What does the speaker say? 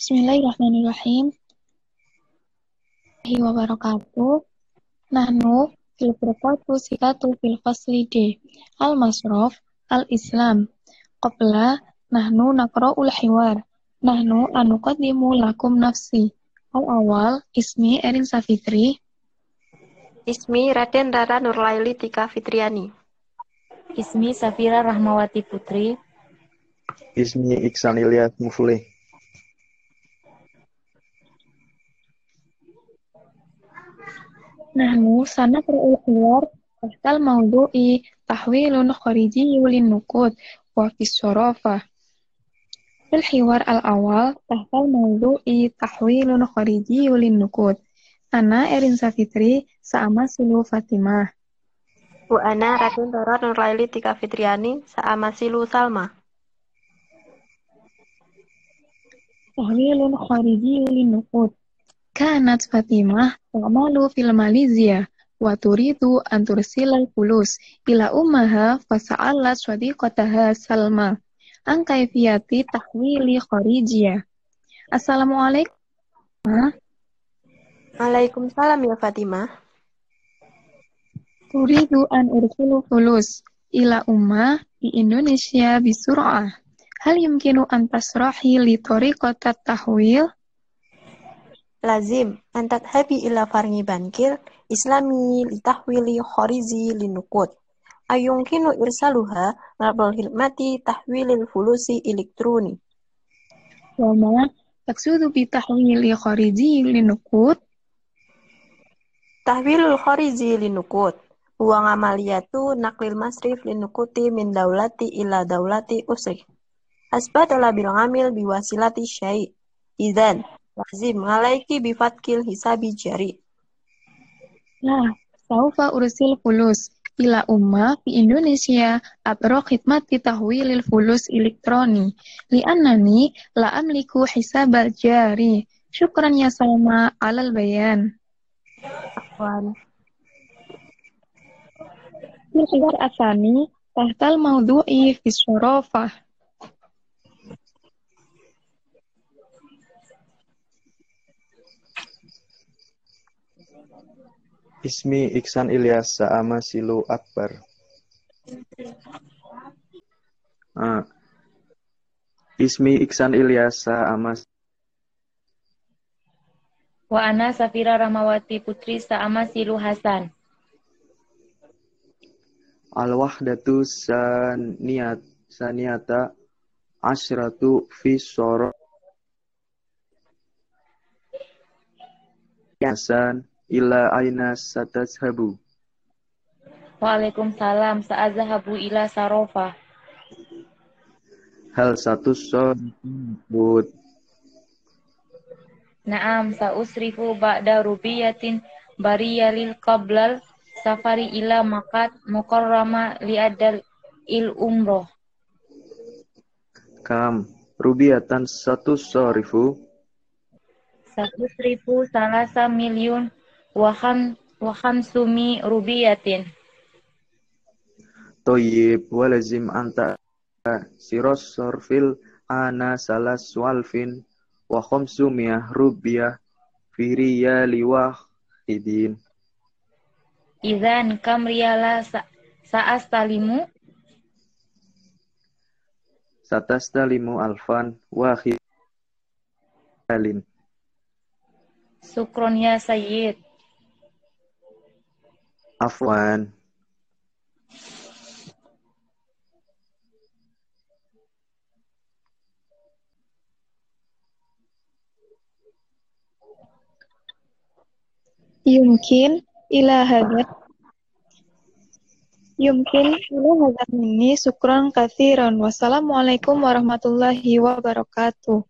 Bismillahirrahmanirrahim. Warahmatullahi wabarakatuh. Nahnu fil furqatu sikatu fil fasli D. Al masrof al Islam. Qabla nahnu nakra'ul hiwar. Nahnu anuqaddimu lakum nafsi. Al awal ismi Erin Safitri. Ismi Raden Rara Nurlaili Tika Fitriani. Ismi Safira Rahmawati Putri. Ismi Iksan Ilyas. Nahnu sanaqra'ul hiwar tahtal mawdu'i tahwilun kharijiyyu lin nuqud wa syarafah. Fil hiwar al-awal tahtal mawdu'i tahwilun kharijiyyu lin nuqud. Ana Erin Safitri sama Silu Fatimah. Bu Ana Raden Rara Nurlaili Tika Fitriani Kanat Fatimah ta'malu fil Malaysia wa turidu an tursilal fulus ila ummaha fasa'alat sadiqataha Salma an kaifiyati tahwili kharijiyah. Assalamualaikum. Waalaikumsalam ya Fatimah. Turidu an ursilu fulus ila umma di Indonesia bisur'ah. Hal yumkinu an tasrahi li tariqatat tahwil? Lazim an tadhabi ila farngi bankir islami litahwili kharizi linukut. Ayungkinu irsaluha nabal hilmati tahwilil fulusi elektroni. Wama taksudu bi tahwili khariji linukut? Tahwilul kharizi linukut. Huwa ngamaliyatu naklil masrif linukuti min daulati ila daulati usri. Asbadala bil ngamil biwasilati syai. Idan, lazim ngalaiki bifatkil hisabi jari. Nah, saufa ursil fulus ila umma fi Indonesia abro khidmati tahwilil fulus elektroni li'annani la amliku hisabal jari. Syukran ya Salma alal bayan. Wan. Fil khibar asani tahtal mawdu'i fi syarafah. Ismi Iksan Ilyas Saama Silu Akbar. Ah. Ismi Iksan Ilyas Saama Wa ana Safira Rahmawati Putri Saama Silu Hasan. Al-Wahdatu Saniyat Saniyata Asyratu fi Soro Hasan ila aina satashabu. Waalaikumsalam. Sa'azahabu ila sarofa. Hal satu sorot Naam sa'usrifu ba'da rubiyatin bariyalil qablal safari ila makat mukarrama liadal il umroh. kam rubiatan satu sorifu Sa'usrifu salasa milyun wa kham wa khamsumi rubiyatin. toyib walazim anta siros sorfil ana salas walfin wa khamsumiyah rubiyah firiya liwah hidin Idzan kam riyala sa sa'astalimu satastalimu alfan wahidalin sukron ya sayyid. Afwan Yumkin ila hadat Yumkin ila hadat minni sukran kathiran. Wassalamualaikum warahmatullahi wabarakatuh.